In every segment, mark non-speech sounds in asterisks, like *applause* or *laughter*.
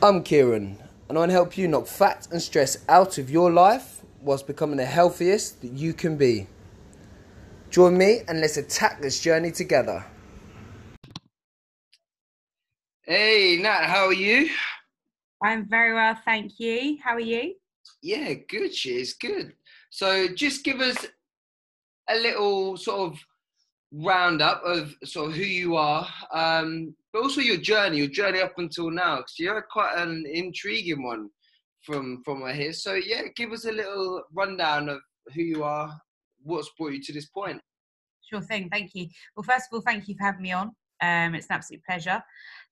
I'm Kieran, and I want to help you knock fat and stress out of your life whilst becoming the healthiest that you can be. Join me and let's attack this journey together. Hey, Nat, how are you? I'm very well, thank you. How are you? Yeah, good, she's good. So, just give us a little sort of roundup of sort of who you are, um, but also your journey, your journey up until now, because you had quite an intriguing one from from here. So yeah, give us a little rundown of who you are, what's brought you to this point. Sure thing, thank you. Well, first of all, thank you for having me on. Um, it's an absolute pleasure.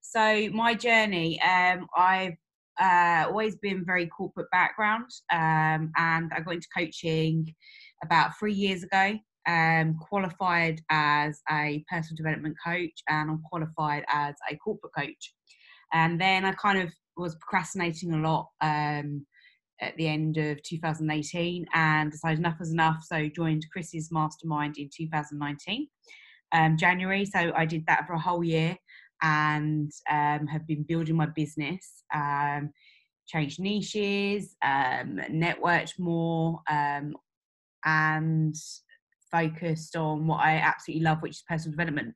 So my journey, um, I've uh, always been very corporate background, um, and I got into coaching about three years ago um, qualified as a personal development coach and I'm qualified as a corporate coach. And then I kind of was procrastinating a lot um, at the end of 2018 and decided enough was enough. So joined Chris's mastermind in 2019, um, January. So I did that for a whole year and um, have been building my business. Um, changed niches, um, networked more, um, and focused on what I absolutely love, which is personal development.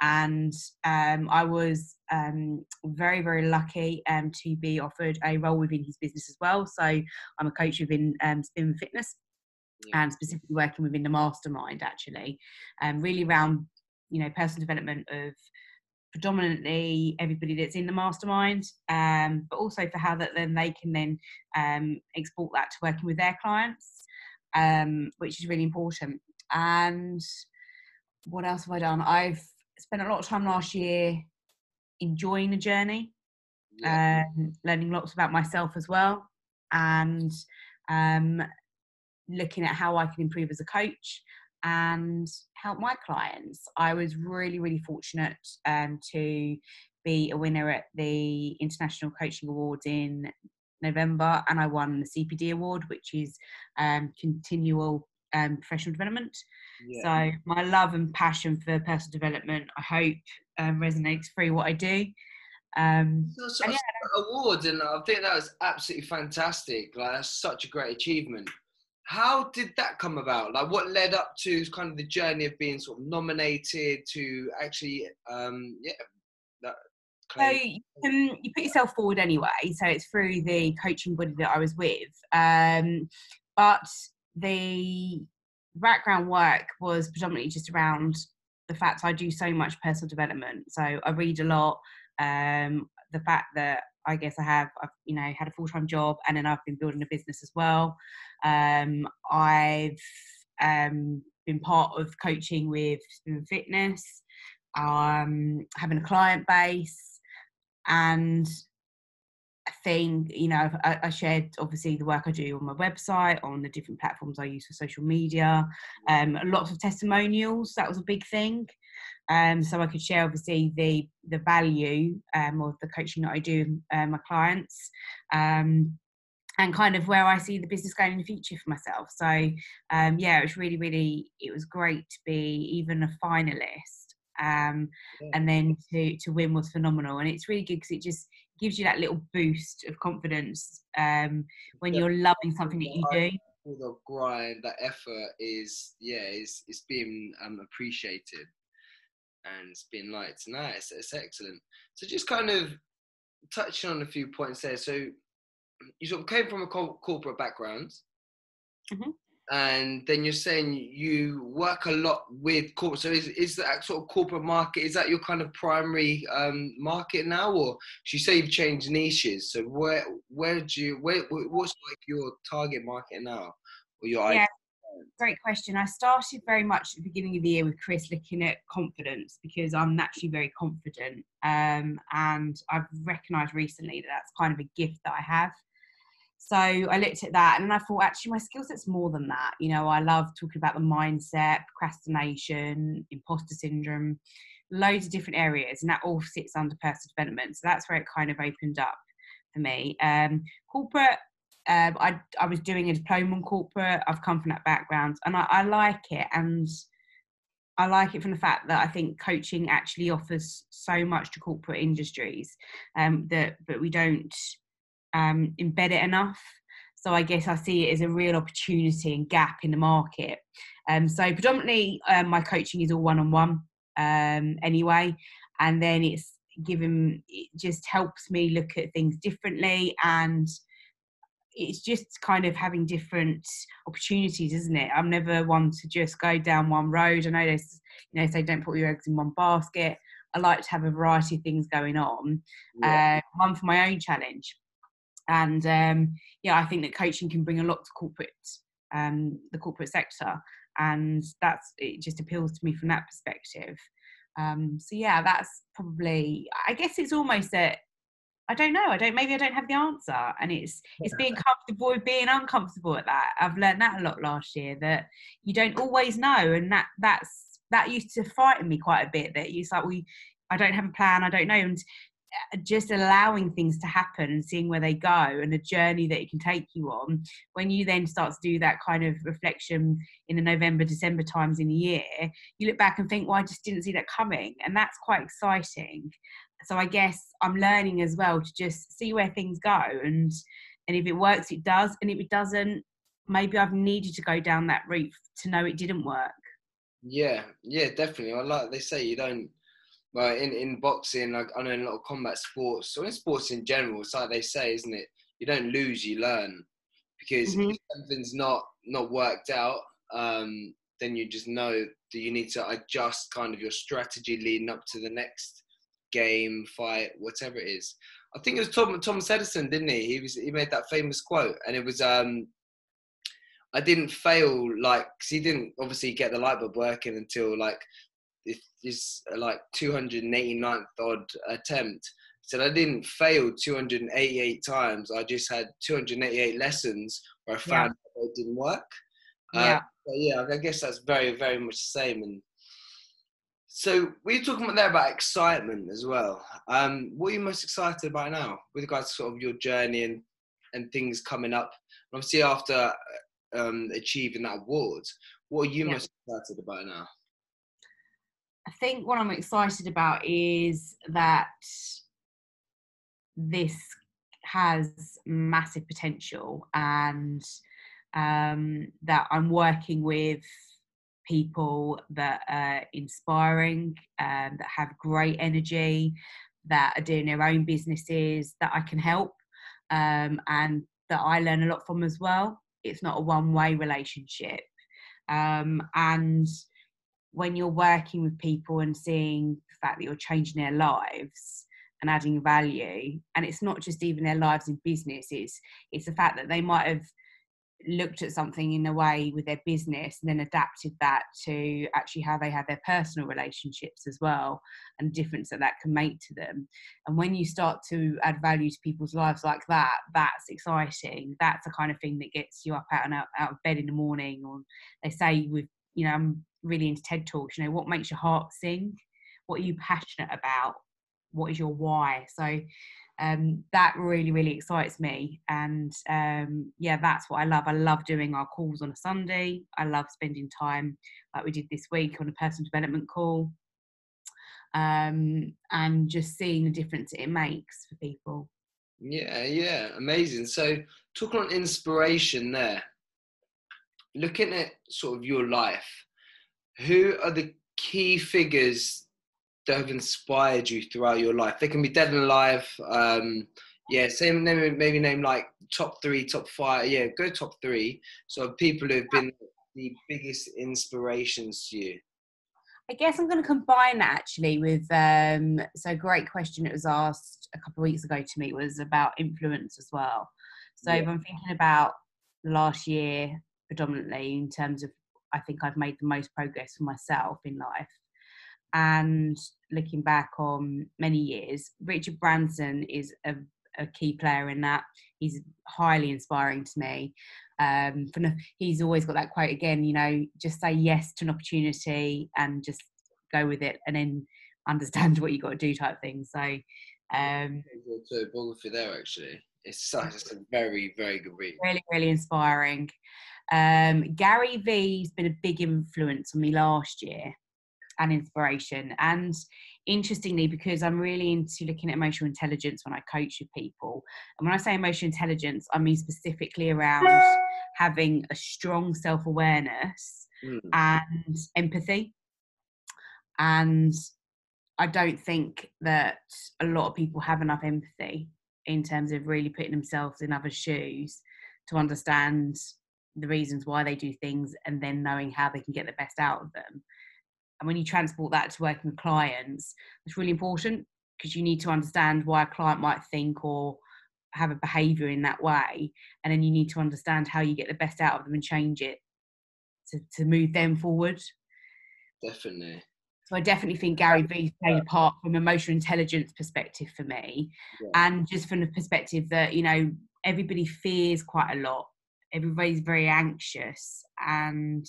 And um, I was um, very, very lucky um, to be offered a role within his business as well. So I'm a coach within um, Spin Fitness yeah. and specifically working within the mastermind, actually, um, really around you know personal development of predominantly everybody that's in the mastermind, um, but also for how that then they can then um, export that to working with their clients, um, which is really important. And what else have I done? I've spent a lot of time last year enjoying the journey, yeah. um, learning lots about myself as well, and um, looking at how I can improve as a coach and help my clients. I was really, really fortunate um, to be a winner at the International Coaching Awards in November, and I won the CPD award, which is um, continual um, professional development. Yeah. So my love and passion for personal development, I hope, um, resonates through what I do. Um, so, and yeah. awards, and I think that was absolutely fantastic. Like that's such a great achievement. How did that come about? Like, what led up to kind of the journey of being sort of nominated to actually, um, yeah, that so you, can, you put yourself forward anyway. So it's through the coaching body that I was with. Um, but the background work was predominantly just around the fact I do so much personal development. So I read a lot. Um, the fact that I guess I have, I've, you know, had a full time job and then I've been building a business as well. Um, I've um, been part of coaching with fitness, um, having a client base, and thing you know I, I, shared obviously the work i do on my website on the different platforms i use for social media um lots of testimonials that was a big thing um so i could share obviously the the value um of the coaching that i do uh, my clients um and kind of where I see the business going in the future for myself. So um, yeah, it was really, really, it was great to be even a finalist, um, yeah. and then to to win was phenomenal. And it's really good because it just gives you that little boost of confidence um, when yeah. you're loving something that you do. All the grind, that effort is yeah, is it's being um, appreciated and it's being liked. Nice, it's, it's excellent. So just kind of touching on a few points there. So you sort of came from a co- corporate background. Mm-hmm and then you're saying you work a lot with corporate. So is is that sort of corporate market? Is that your kind of primary um, market now, or you say you've changed niches? So where where do you where what's like your target market now, or your yeah. Great question. I started very much at the beginning of the year with Chris looking at confidence because I'm naturally very confident. Um, and I've recognized recently that that's kind of a gift that I have. So I looked at that and I thought, actually, my skill set's more than that. You know, I love talking about the mindset, procrastination, imposter syndrome, loads of different areas, and that all sits under personal development. So that's where it kind of opened up for me. Um, corporate, um, I, I was doing a diploma in corporate. I've come from that background and I, I like it. And I like it from the fact that I think coaching actually offers so much to corporate industries um, that but we don't um, embed it enough. So I guess I see it as a real opportunity and gap in the market. Um, so predominantly, um, my coaching is all one on one anyway, and then it's given it just helps me look at things differently and it's just kind of having different opportunities, isn't it? I'm never one to just go down one road. I know there's, you know, say don't put your eggs in one basket. I like to have a variety of things going on. Yeah. Uh, one for my own challenge, and um, yeah, I think that coaching can bring a lot to corporate, um, the corporate sector, and that's it. Just appeals to me from that perspective. Um, so yeah, that's probably. I guess it's almost a I don't know. I don't. Maybe I don't have the answer, and it's it's being comfortable with being uncomfortable at that. I've learned that a lot last year that you don't always know, and that that's that used to frighten me quite a bit. That it's like we, I don't have a plan. I don't know, and Uh, just allowing things to happen and seeing where they go and the journey that it can take you on. When you then start to do that kind of reflection in the November, December times in the year, you look back and think, "Well, I just didn't see that coming," and that's quite exciting so I guess I'm learning as well to just see where things go and and if it works it does and if it doesn't maybe I've needed to go down that route to know it didn't work. Yeah, yeah, definitely. Like they say you don't well in, in boxing, like I know in a lot of combat sports, or in sports in general, it's like they say, isn't it? You don't lose, you learn. Because mm-hmm. if something's not not worked out, um, then you just know that you need to adjust kind of your strategy leading up to the next game, fight, whatever it is. I think it was Tom, Thomas Edison, didn't he? He was he made that famous quote, and it was um, I didn't fail like cause he didn't obviously get the light bulb working until like this like 289th odd attempt. Said I didn't fail 288 times. I just had 288 lessons where I found yeah. it didn't work. Uh, yeah. Uh, yeah, I guess that's very, very much the same. And so we are talking about there about excitement as well. Um, what are you most excited about now with regards to sort of your journey and, and things coming up? Obviously, after um, achieving that award, what are you yeah. most excited about now? I think what I'm excited about is that this has massive potential and um, that I'm working with people that are inspiring, um, that have great energy, that are doing their own businesses, that I can help, um, and that I learn a lot from as well. It's not a one way relationship. Um, and when you're working with people and seeing the fact that you're changing their lives and adding value, and it's not just even their lives in business, it's it's the fact that they might have looked at something in a way with their business and then adapted that to actually how they have their personal relationships as well and the difference that that can make to them. And when you start to add value to people's lives like that that's exciting. That's the kind of thing that gets you up out and out, out of bed in the morning or they say with you know i'm really into ted talks you know what makes your heart sing? What are you passionate about? What is your why? So um, that really really excites me and um, yeah that's what i love. I love doing our calls on a sunday. I love spending time like we did this week on a personal development call um, and just seeing the difference it makes for people. Yeah yeah amazing. So talking on inspiration there looking at sort of your life who are the key figures that have inspired you throughout your life? They can be dead and alive. Um, yeah, same name, maybe name like top three, top five. Yeah, go top three. So people who have been the biggest inspirations to you. I guess I'm going to combine that actually with um, so great question. It was asked a couple of weeks ago to me was about influence as well. So yeah. if I'm thinking about last year predominantly in terms of I think I've made the most progress for myself in life and looking back on many years, Richard Branson is a, a key player in that. He's highly inspiring to me. Um, he's always got that quote again, you know, just say yes to an opportunity and just go with it, and then *laughs* understand what you got to do, type thing. So, um, there actually. It's *laughs* such a very very good read. Really really inspiring. Um, Gary Vee's been a big influence on me last year and inspiration. And interestingly, because I'm really into looking at emotional intelligence when I coach with people, and when I say emotional intelligence, I mean specifically around having a strong self awareness mm. and empathy. And I don't think that a lot of people have enough empathy in terms of really putting themselves in other shoes to understand the reasons why they do things and then knowing how they can get the best out of them. And when you transport that to working with clients, it's really important because you need to understand why a client might think or have a behavior in that way. And then you need to understand how you get the best out of them and change it to, to move them forward. Definitely. So I definitely think Gary Vee played a part from emotional intelligence perspective for me, yeah. and just from the perspective that you know everybody fears quite a lot. Everybody's very anxious, and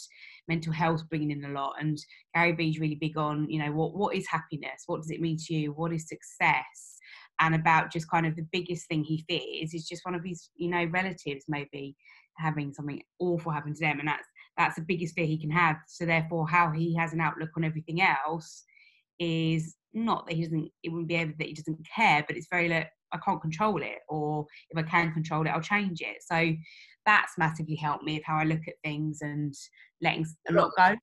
mental health bringing in a lot. And Gary Vee's really big on you know what what is happiness? What does it mean to you? What is success? And about just kind of the biggest thing he fears is just one of his you know relatives maybe having something awful happen to them, and that's that's the biggest fear he can have. So therefore, how he has an outlook on everything else is not that he doesn't. It wouldn't be able that he doesn't care, but it's very like I can't control it, or if I can control it, I'll change it. So that's massively helped me of how I look at things and letting a lot go.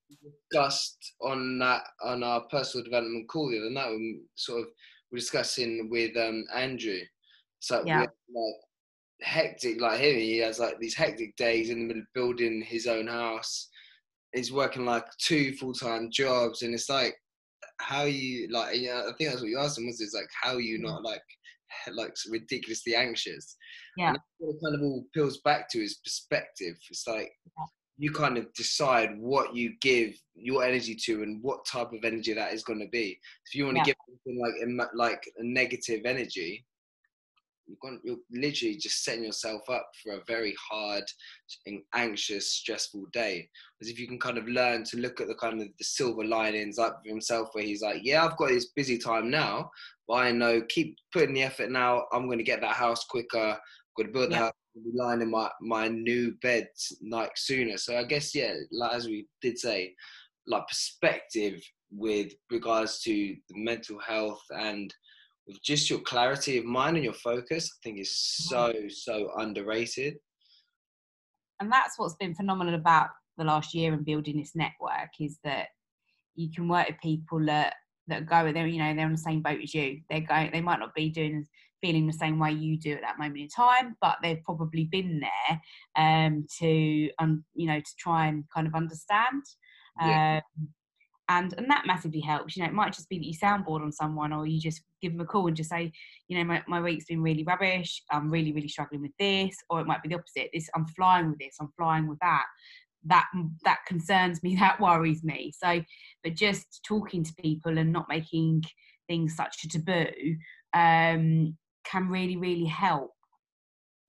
Discussed on that on our personal development call the other night, we sort of we're discussing with um, Andrew. So yeah. like hectic like him he has like these hectic days in the middle of building his own house he's working like two full-time jobs and it's like how you like yeah i think that's what you asked him was is like how are you not like *laughs* like ridiculously anxious. Yeah. And it kind of all peels back to his perspective. It's like you kind of decide what you give your energy to and what type of energy that is going to be. If you want to yeah. give something like like a negative energy you're, you're literally just setting yourself up for a very hard, and anxious, stressful day. Because if you can kind of learn to look at the kind of the silver linings up for himself, where he's like, yeah, I've got this busy time now, but I know keep putting the effort now. I'm going to get that house quicker. I'm going to build the yeah. house. Be lying in my my new bed like sooner. So I guess yeah, like as we did say, like perspective with regards to the mental health and with just your clarity of mind and your focus, I think is so, so underrated. And that's what's been phenomenal about the last year and building this network is that you can work with people that that go there, you know, they're on the same boat as you. They're going they might not be doing feeling the same way you do at that moment in time, but they've probably been there um to um, you know, to try and kind of understand. Yeah. And and that massively helps you know it might just be that you soundboard on someone or you just give them a call and just say you know my, my week's been really rubbish i'm really really struggling with this or it might be the opposite this i'm flying with this i'm flying with that. That that concerns me *laughs* that worries me. So but just talking to people and not making things such a taboo um, can really really help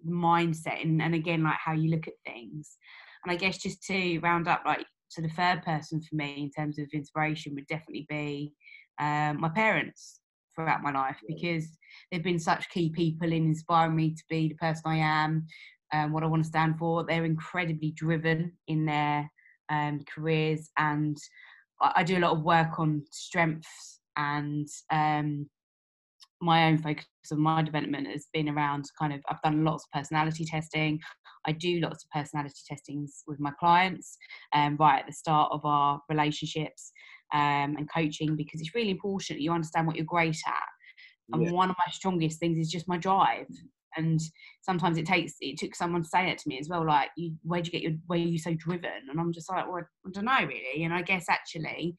mindset and, and again like how you look at things. And i guess just to round up like so the third person for me in terms of inspiration would definitely be um, my parents throughout my life because they've been such key people in inspiring me to be the person I am, um, what I want to stand for. They're incredibly driven in their um, careers, and I, I, do a lot of work on strengths and um, my own focus of my development has been around kind of I've done lots of personality testing. I do lots of personality testings with my clients um, right at the start of our relationships um, and coaching because it's really important that you understand what you're great at. And yeah. one of my strongest things is just my drive. And sometimes it takes it took someone to say it to me as well, like, you, where'd you get your where are you so driven? And I'm just like, well, I don't know really. And I guess actually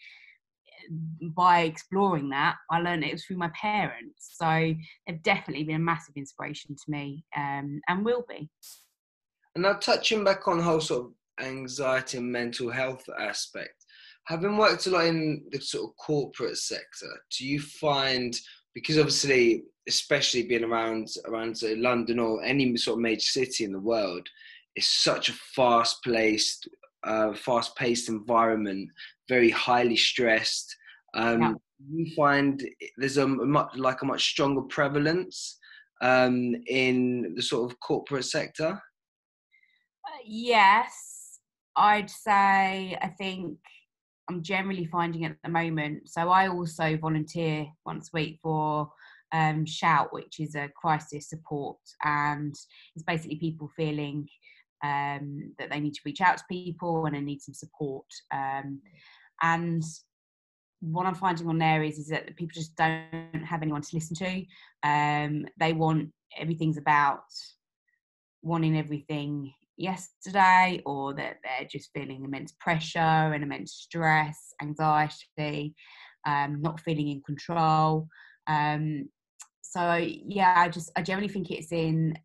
by exploring that, I learned it was through my parents. So they've definitely been a massive inspiration to me um, and will be. And now touching back on the whole sort of anxiety and mental health aspect, having worked a lot in the sort of corporate sector, do you find because obviously, especially being around around London or any sort of major city in the world, it's such a fast-paced, uh, fast-paced environment very highly stressed. Um, yeah. You find there's a much like a much stronger prevalence um, in the sort of corporate sector. Uh, yes, I'd say I think I'm generally finding at the moment. So I also volunteer once a week for um, Shout, which is a crisis support, and it's basically people feeling um, that they need to reach out to people and they need some support. Um, and what I'm finding on there is is that people just don't have anyone to listen to. Um, they want everything's about wanting everything yesterday, or that they're just feeling immense pressure and immense stress, anxiety, um, not feeling in control. Um, so yeah, I just I generally think it's in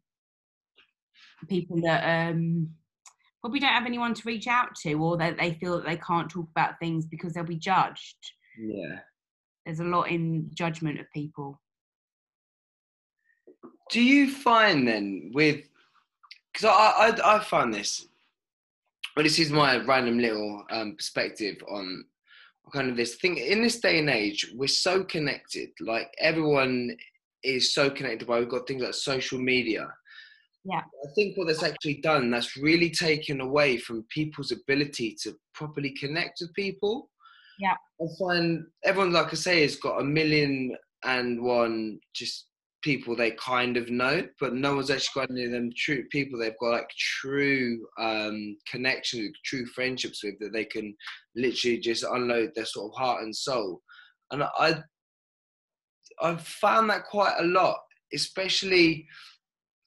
people that um, probably don't have anyone to reach out to, or that they feel that they can't talk about things because they'll be judged. Yeah. There's a lot in judgment of people. Do you find then with because I, I I find this well this is my random little um, perspective on kind of this thing in this day and age we're so connected like everyone is so connected by we've got things like social media yeah. I think what that's actually done that's really taken away from people's ability to properly connect with people. Yeah. I find everyone like i say has got a million and one just people they kind of know, but no one's actually got any of them true people they've got like true um, connections with, true friendships with that they can literally just unload their sort of heart and soul. And I, I've found that quite a lot, especially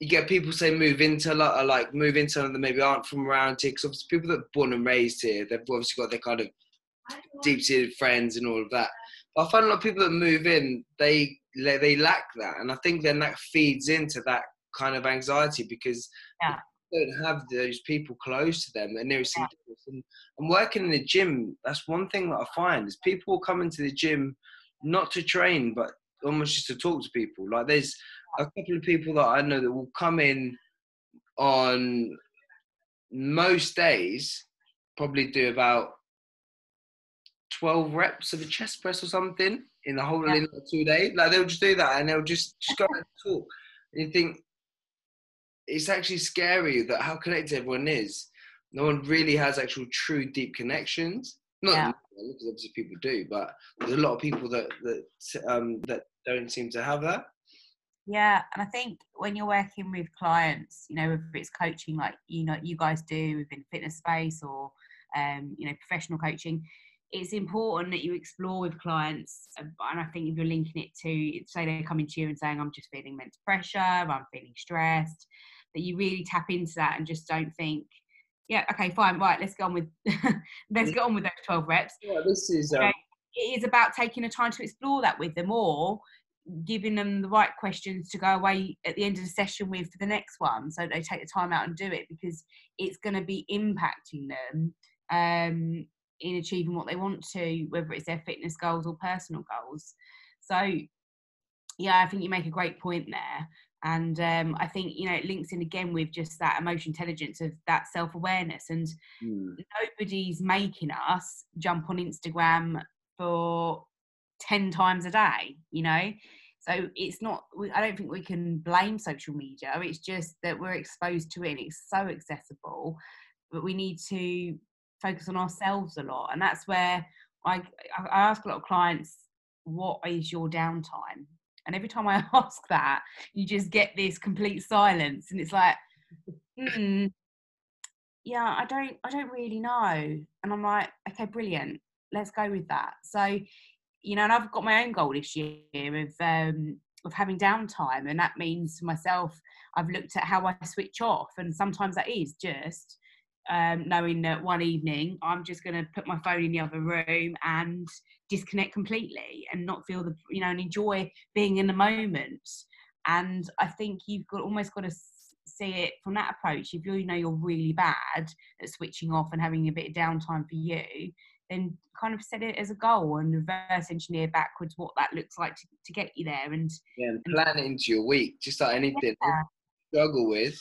you get people say move into like, uh, like move into that maybe aren't from around here because obviously people that are born and raised here they've obviously got their kind of deep-seated friends and all of that. But I find a lot of people that move in they they lack that, and I think then that feeds into that kind of anxiety because yeah. they don't have those people close to them. And there's yeah. and, and working in the gym. That's one thing that I find is people come into the gym not to train, but almost just to talk to people. Like there's a couple of people that I know that will come in on most days, probably do about 12 reps of a chest press or something in the whole yeah. two days. Like they'll just do that and they'll just, just go and talk. And you think it's actually scary that how connected everyone is. No one really has actual true deep connections. Not yeah. because obviously people do, but there's a lot of people that that um, that don't seem to have that. Yeah, and I think when you're working with clients, you know, whether it's coaching like you know you guys do within the fitness space or um, you know professional coaching, it's important that you explore with clients and i think if you're linking it to say they're coming to you and saying i'm just feeling immense pressure i'm feeling stressed that you really tap into that and just don't think yeah okay fine right let's go on with *laughs* let's get on with those 12 reps. Yeah this is um... it is about taking a time to explore that with them or giving them the right questions to go away at the end of the session with for the next one so they take the time out and do it because it's going to be impacting them um, in achieving what they want to, whether it's their fitness goals or personal goals. So, yeah, I think you make a great point there. And um, I think, you know, it links in again with just that emotion intelligence of that self awareness. And mm. nobody's making us jump on Instagram for 10 times a day, you know? So it's not, I don't think we can blame social media. It's just that we're exposed to it and it's so accessible. But we need to focus on ourselves a lot and that's where I, I ask a lot of clients what is your downtime and every time i *laughs* ask that you just get this complete silence and it's like mm, yeah i don't i don't really know and i'm like okay brilliant let's go with that so you know and i've got my own goal this year of um of having downtime and that means for myself i've looked at how i switch off and sometimes that is just um, knowing that one evening I'm just going to put my phone in the other room and disconnect completely and not feel the, you know, and enjoy being in the moment. And I think you've got almost got to see it from that approach. If you know you're really bad at switching off and having a bit of downtime for you, then kind of set it as a goal and reverse engineer backwards what that looks like to, to get you there. And yeah, and plan it into your week, just like anything. Yeah struggle with,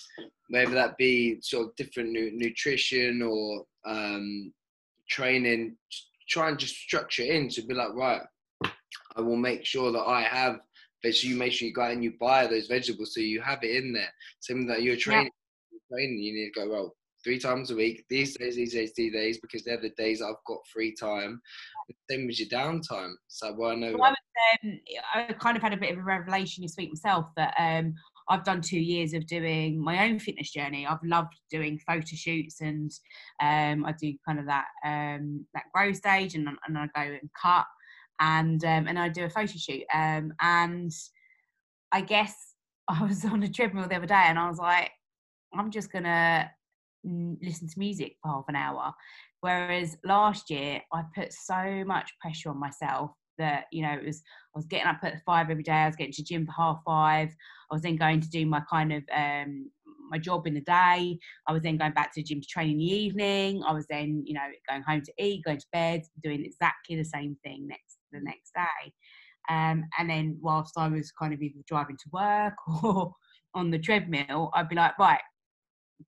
whether that be sort of different nu- nutrition or um, training, try and just structure in to be like, right, I will make sure that I have veg. You make sure you go out and you buy those vegetables so you have it in there. Something that you're training, yeah. training, you need to go well. three times a week. These days, these days, these days, because they're the days I've got free time. Same as your downtime. So well, I know. Well, I, was, um, I kind of had a bit of a revelation this week myself that um, I've done two years of doing my own fitness journey. I've loved doing photo shoots and um, I do kind of that um, that grow stage and, and I go and cut and um, and I do a photo shoot. Um, and I guess *laughs* I was on a treadmill the other day and I was like, I'm just gonna listen to music for half an hour. Whereas last year I put so much pressure on myself that you know it was I was getting up at five every day. I was getting to gym for half five. I was then going to do my kind of um, my job in the day. I was then going back to the gym to train in the evening. I was then you know going home to eat, going to bed, doing exactly the same thing next the next day. Um, and then whilst I was kind of either driving to work *laughs* or on the treadmill, I'd be like, right,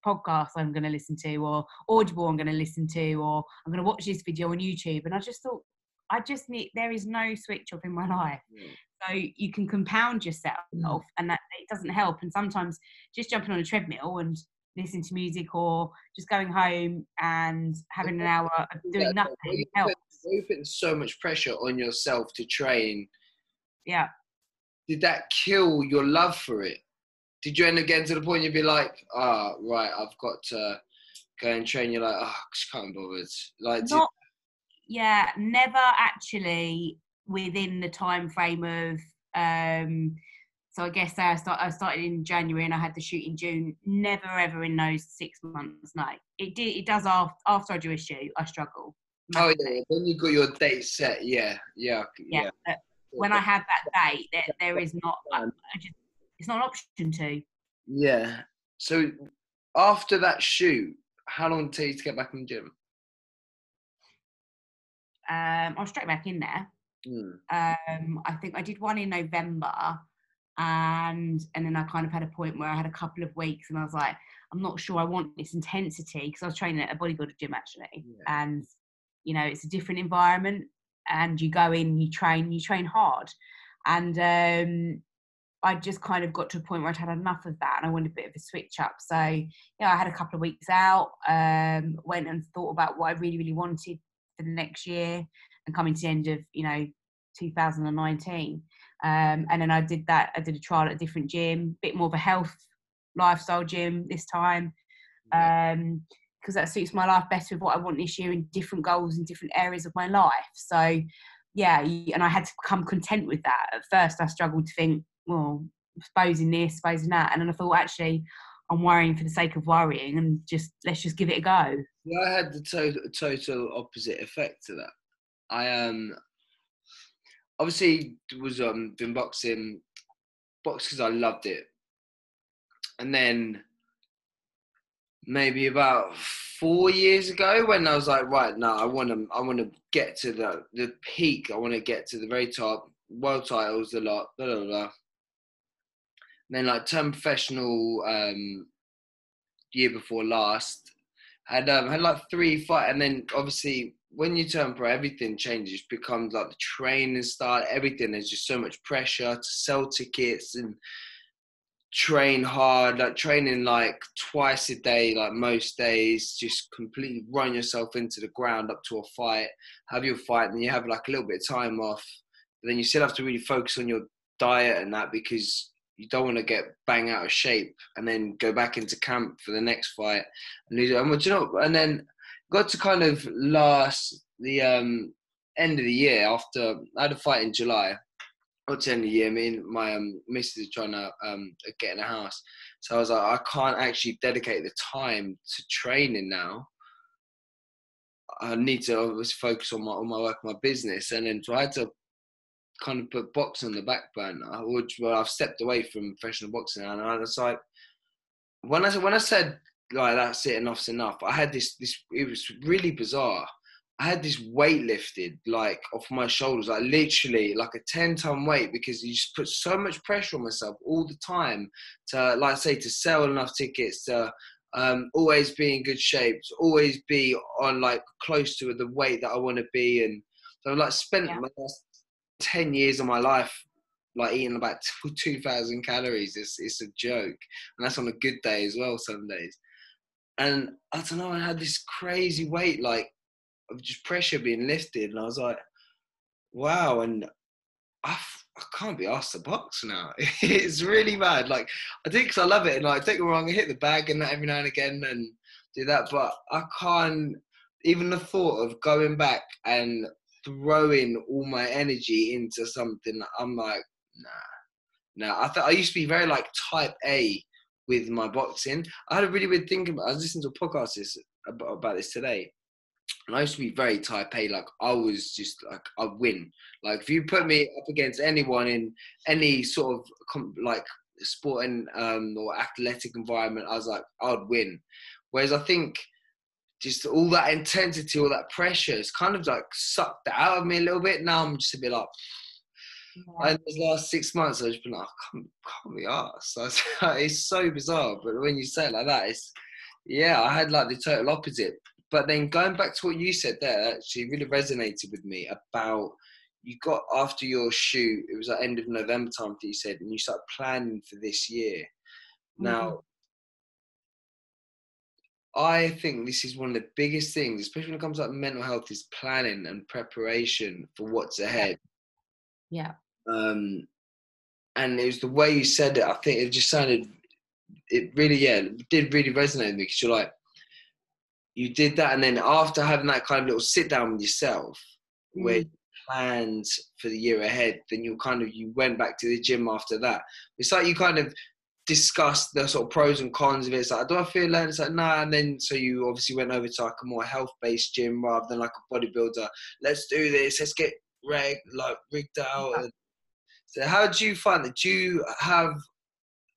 podcast I'm going to listen to, or Audible I'm going to listen to, or I'm going to watch this video on YouTube. And I just thought, I just need, there is no switch off in my life. Yeah. So you can compound yourself, mm. and that it doesn't help. And sometimes just jumping on a treadmill and listening to music, or just going home and having an hour of doing yeah, nothing helps. You put so much pressure on yourself to train. Yeah. Did that kill your love for it? did you end up getting to the point you'd be like, ah, oh, right, I've got to go and train? You're like, oh, I just can't bothered. Like, Not, yeah, never actually within the time frame of. Um, so I guess I, start, I started in January and I had the shoot in June. Never ever in those six months. No, it did. It does after after I do a shoot. I struggle. Massively. Oh yeah, when you got your date set, yeah, yeah, yeah. yeah. When I have that date, there, *laughs* there is not. I, I just it's not an option to. Yeah. So after that shoot, how long did it take you to get back in the gym? Um, I was straight back in there. Mm. Um, I think I did one in November, and and then I kind of had a point where I had a couple of weeks, and I was like, I'm not sure I want this intensity because I was training at a bodybuilder gym actually, yeah. and you know it's a different environment, and you go in, you train, you train hard, and um, I just kind of got to a point where I'd had enough of that and I wanted a bit of a switch up. So, yeah, I had a couple of weeks out, um, went and thought about what I really, really wanted for the next year and coming to the end of, you know, 2019. Um, and then I did that, I did a trial at a different gym, bit more of a health lifestyle gym this time. Um, because that suits my life better with what I want this year and different goals in different areas of my life. So, yeah, and I had to become content with that. At first, I struggled to think, well, supposing this, supposing that. And then I thought, actually, I'm worrying for the sake of worrying and just let's just give it a go. I had the total, total opposite effect to that. I um obviously was um been boxing box because I loved it. And then maybe about four years ago when I was like, right, now I want to, I want to get to the the peak. I want to get to the very top. World titles, a lot, blah blah blah then like turned professional um, year before last. Had um, had like three fight, and then obviously when you turn pro, everything changes. Becomes like the training start, everything. There's just so much pressure to sell tickets and train hard, like training like twice a day, like most days, just completely run yourself into the ground up to a fight, have your fight, and you have like a little bit of time off. But then you still have to really focus on your diet and that because you don't want to get bang out of shape and then go back into camp for the next fight and lose. And you know, and then got to kind of last the um, end of the year after I had a fight in July. Got to end of the year, me and my um, missus are trying to um, get in a house. So I was like, I can't actually dedicate the time to training now. I need to obviously focus on my on my work, my business, and then so I had to kind of put boxing on the back burner, which well, I've stepped away from professional boxing and I was like, when I when I said like that's it, enough's enough. I had this this it was really bizarre. I had this weight lifted like off my shoulders, like literally like a ten ton weight because you just put so much pressure on myself all the time to like say to sell enough tickets to um, always be in good shape, to always be on like close to the weight that I want to be and. So I like spent yeah. my last 10 years of my life like eating about 2000 calories it's, it's a joke and that's on a good day as well some days and I don't know, I had this crazy weight like of just pressure being lifted, and I was like, wow, and I, I can't be asked to box now. *laughs* it's really bad. Like I think because I love it, and like get me wrong, I hit the bag and that every now and again and do that, but I can't. Even the thought of going back and throwing all my energy into something, I'm like, nah, nah. I thought I used to be very like type A with my boxing. I had a really weird thing about. I was listening to a podcast this, about, about this today, and I used to be very type A. Like I was just like I win. Like if you put me up against anyone in any sort of like sporting um, or athletic environment, I was like I'd win. Whereas I think just all that intensity, all that pressure, it's kind of like sucked out of me a little bit. Now I'm just a bit like. Yeah. And those last six months, I've just been like, I can't, can't be asked. *laughs* it's so bizarre, but when you say it like that, it's yeah. I had like the total opposite but then going back to what you said there, actually really resonated with me about you got after your shoot, it was at end of November time that you said, and you started planning for this year. Mm-hmm. Now, I think this is one of the biggest things, especially when it comes to mental health, is planning and preparation for what's ahead. Yeah. Um, and it was the way you said it. I think it just sounded, it really, yeah, it did really resonate with me because you're like, you did that, and then after having that kind of little sit down with yourself, mm. where you planned for the year ahead, then you kind of you went back to the gym after that. It's like you kind of discussed the sort of pros and cons of it. It's like, do I feel like it's like nah, and then so you obviously went over to like a more health based gym rather than like a bodybuilder. Let's do this. Let's get reg like rigged out. Yeah. So how do you find that? Do you have?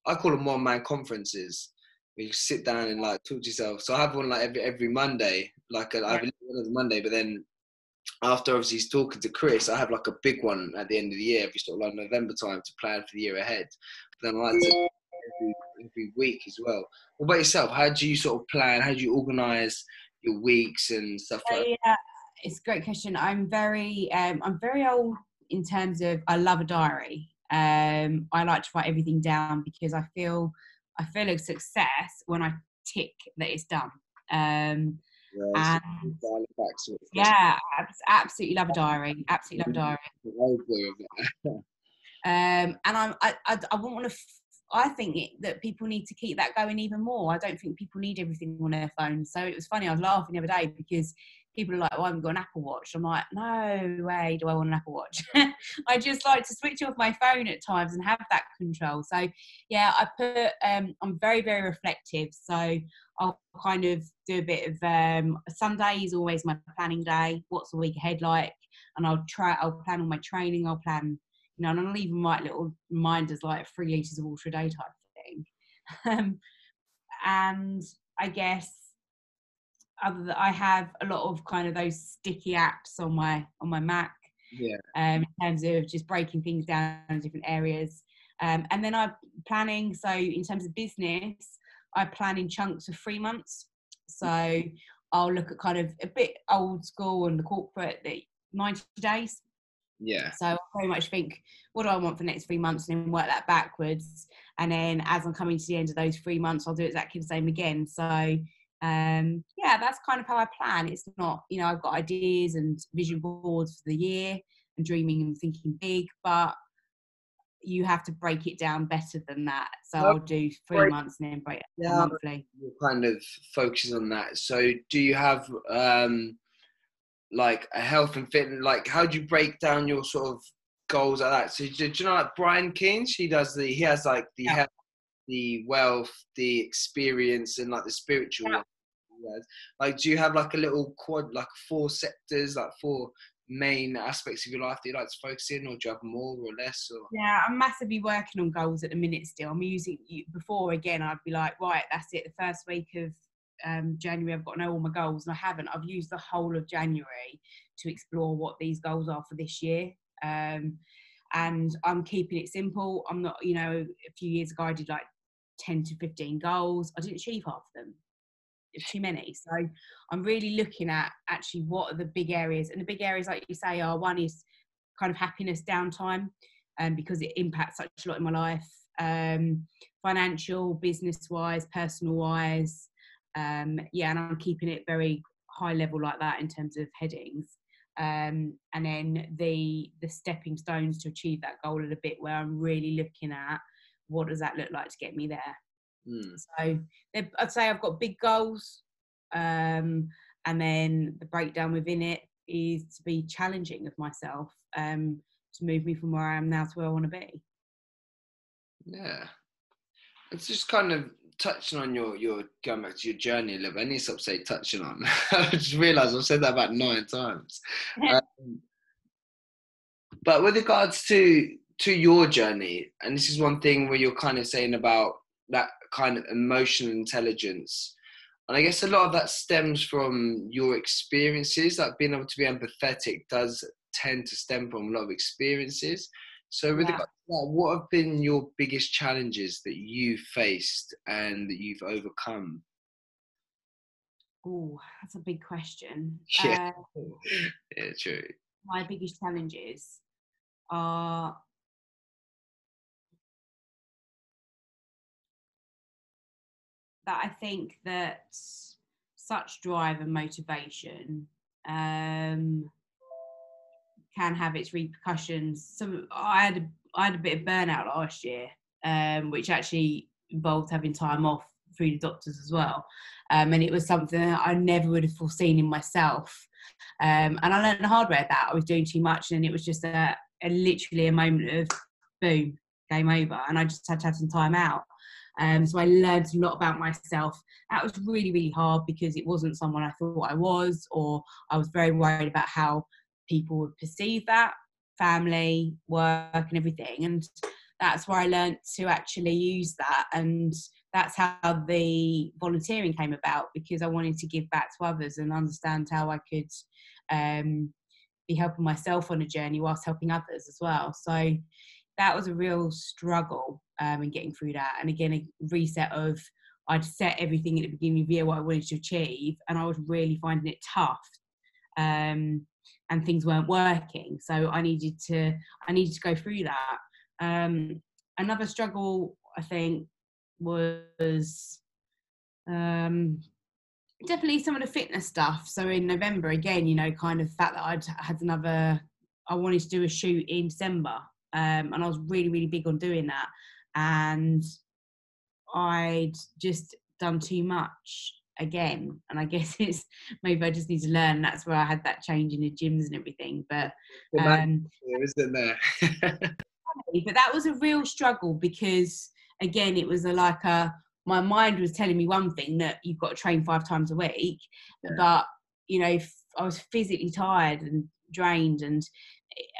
I call them one man conferences you sit down and like talk to yourself. So I have one like every every Monday, like a, I have one every Monday, but then after obviously he's talking to Chris, I have like a big one at the end of the year, every sort of like November time to plan for the year ahead. But then I like to every, every week as well. What about yourself? How do you sort of plan? How do you organise your weeks and stuff like that? Yeah, it's a great question. I'm very um, I'm very old in terms of I love a diary. Um, I like to write everything down because I feel I feel a success when I tick that it's done. Um, yeah, and, yeah, absolutely love a diary. Absolutely love a diary. *laughs* um, and I'm, I, I, I wouldn't want to. I think it, that people need to keep that going even more. I don't think people need everything on their phone. So it was funny. I was laughing the other day because people are like, "Oh, I haven't got an Apple Watch." I'm like, "No way, do I want an Apple Watch?" *laughs* I just like to switch off my phone at times and have that control. So, yeah, I put. Um, I'm very, very reflective. So I'll kind of do a bit of. Um, Sunday is always my planning day. What's the week ahead like? And I'll try. I'll plan all my training. I'll plan. You know, and I'll even write little reminders like three liters of water a day type thing. *laughs* Um, and I guess other than I have a lot of kind of those sticky apps on my on my Mac. Yeah. Um, in terms of just breaking things down in different areas. Um, and then I'm planning. So in terms of business, I plan in chunks of three months. So I'll look at kind of a bit old school and the corporate, the 90 days. Yeah. So I very much think, what do I want for the next three months, and then work that backwards. And then as I'm coming to the end of those three months, I'll do exactly the same again. So um, yeah, that's kind of how I plan. It's not, you know, I've got ideas and vision boards for the year and dreaming and thinking big, but you have to break it down better than that. So well, I'll do three break, months and then break it yeah, monthly. kind of focus on that. So do you have um, like a health and fitness? Like, how do you break down your sort of goals like that? So do, do you know like Brian Keynes? He does the he has like the yeah. health the wealth, the experience, and like the spiritual. Yeah. Like, do you have like a little quad, like four sectors, like four main aspects of your life that you like to focus in, or do you have more or less? Or yeah, I'm massively working on goals at the minute. Still, I'm using before again. I'd be like, right, that's it. The first week of um, January, I've got to know all my goals, and I haven't. I've used the whole of January to explore what these goals are for this year. Um, and I'm keeping it simple. I'm not, you know, a few years ago I did like 10 to 15 goals. I didn't achieve half of them. It's too many. So I'm really looking at actually what are the big areas. And the big areas, like you say, are one is kind of happiness downtime um, because it impacts such a lot in my life. Um, financial, business wise, personal wise. Um, yeah, and I'm keeping it very high level like that in terms of headings. Um, and then the the stepping stones to achieve that goal a little bit where I'm really looking at what does that look like to get me there. Mm. So I'd say I've got big goals, um, and then the breakdown within it is to be challenging of myself um, to move me from where I am now to where I want to be. Yeah, it's just kind of touching on your your going back to your journey a little bit. I need to stop saying touching on. *laughs* I just realised I've said that about nine times. *laughs* um, but with regards to to your journey, and this is one thing where you're kind of saying about that kind of emotional intelligence. And I guess a lot of that stems from your experiences, like being able to be empathetic does tend to stem from a lot of experiences. So, with yeah. that, what have been your biggest challenges that you've faced and that you've overcome? Oh, that's a big question. *laughs* Yeah, uh, yeah, true. My biggest challenges are that I think that such drive and motivation um, can have its repercussions. So I had a, I had a bit of burnout last year, um, which actually involved having time off through the doctors as well. Um, and it was something that I never would have foreseen in myself. Um, and I learned the hard way that I was doing too much, and it was just a, a, literally a moment of boom, game over, and I just had to have some time out. Um, so I learned a lot about myself. That was really, really hard because it wasn't someone I thought I was, or I was very worried about how people would perceive that family, work, and everything. And that's where I learned to actually use that. And that's how the volunteering came about because I wanted to give back to others and understand how I could um, be helping myself on a journey whilst helping others as well. So that was a real struggle um, in getting through that. And again, a reset of I'd set everything at the beginning of the year what I wanted to achieve, and I was really finding it tough. Um, and things weren't working. So I needed to I needed to go through that. Um, another struggle I think was um, definitely some of the fitness stuff. So in November again, you know, kind of fact that I'd had another I wanted to do a shoot in December. Um, and I was really, really big on doing that. And I'd just done too much again. And I guess *laughs* it's maybe I just need to learn. That's where I had that change in the gyms and everything. But um, isn't there? *laughs* but that was a real struggle because again, it was a, like a my mind was telling me one thing that you've got to train five times a week, yeah. but you know I was physically tired and drained and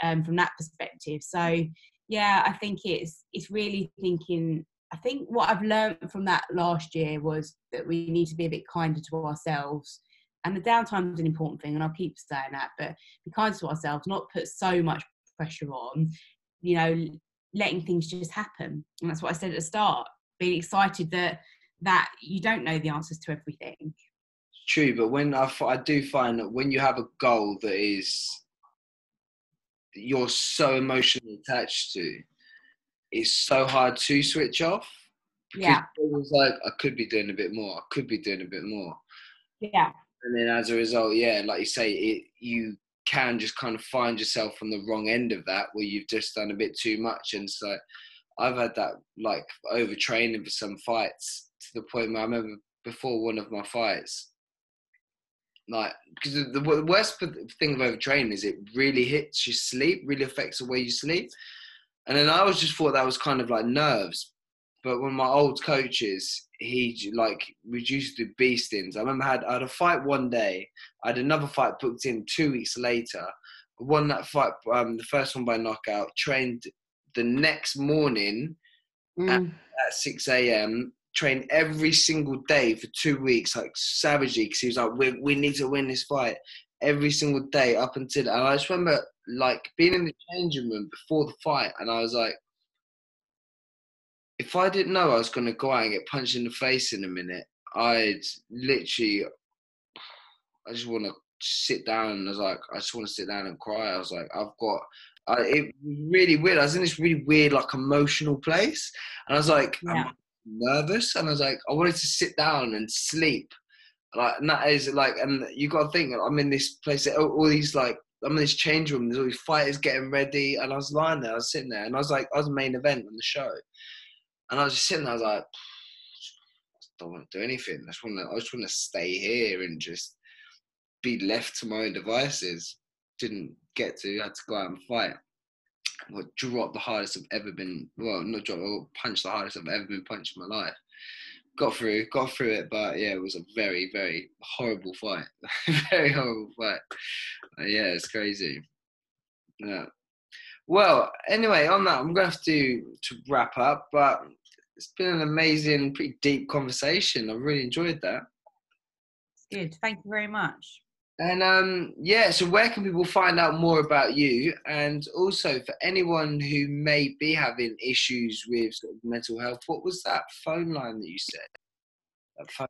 um, from that perspective. So yeah, I think it's it's really thinking I think what I've learned from that last year was that we need to be a bit kinder to ourselves. And the downtime is an important thing, and I'll keep saying that, but be kind to ourselves, not put so much pressure on, you know, letting things just happen. And that's what I said at the start, being excited that that you don't know the answers to everything. True, but when I, I do find that when you have a goal that is you're so emotionally attached to, it's so hard to switch off. Yeah. It was like, I could be doing a bit more. I could be doing a bit more. Yeah. And then as a result, yeah, like you say, it you can just kind of find yourself on the wrong end of that where you've just done a bit too much. And so I've had that like overtraining for some fights to the point where I remember before one of my fights, like because the, the worst thing of overtraining is it really hits your sleep, really affects the way you sleep. And then I always just thought that was kind of like nerves. But when my old coaches, he like reduced the beastings. I remember I had, I had a fight one day. I had another fight booked in two weeks later. Won that fight, um, the first one by knockout. Trained the next morning mm. at, at 6 a.m. Trained every single day for two weeks, like savagely, because he was like, we, we need to win this fight every single day up until. And I just remember like being in the changing room before the fight, and I was like, if I didn't know I was going to go out and get punched in the face in a minute, I'd literally, I just want to sit down. And I was like, I just want to sit down and cry. I was like, I've got. I, it was really weird. I was in this really weird, like emotional place, and I was like, yeah. I'm nervous, and I was like, I wanted to sit down and sleep Like, and that is like, and you got to think, I'm in this place, all, all these like, I'm in this change room. There's all these fighters getting ready, and I was lying there. I was sitting there, and I was like, I was the main event on the show, and I was just sitting there. I was like, I don't want to do anything. I just want to, I just want to stay here and just be left to my own devices. Didn't get to. Had to go out and fight. What dropped the hardest I've ever been. Well, not drop. Punch the hardest I've ever been punched in my life got through, got through it, but yeah, it was a very, very horrible fight. *laughs* very horrible fight. Uh, yeah, it's crazy. Yeah. Well, anyway, on that, I'm going to have to to wrap up, but it's been an amazing, pretty deep conversation. I really enjoyed that. Good. Thank you very much. And um, yeah, so where can people find out more about you? And also for anyone who may be having issues with sort of mental health, what was that phone line that you said?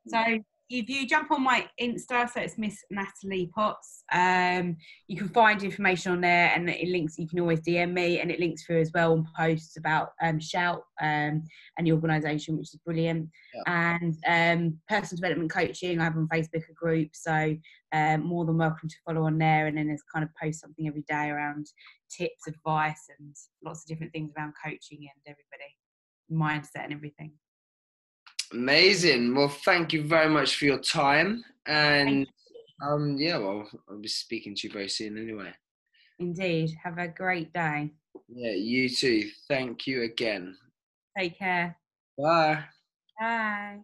so if you jump on my Insta, so it's Miss Natalie Potts, um, you can find information on there and it links, you can always DM me and it links through as well on posts about um, Shout um, and the organisation, which is brilliant. Yeah. And um, personal development coaching, I have on Facebook a group, so um, more than welcome to follow on there. And then there's kind of post something every day around tips, advice, and lots of different things around coaching and everybody, mindset and everything. Amazing. Well, thank you very much for your time. And um, yeah, well, I'll be speaking to you very soon anyway. Indeed. Have a great day. Yeah, you too. Thank you again. Take care. Bye. Bye.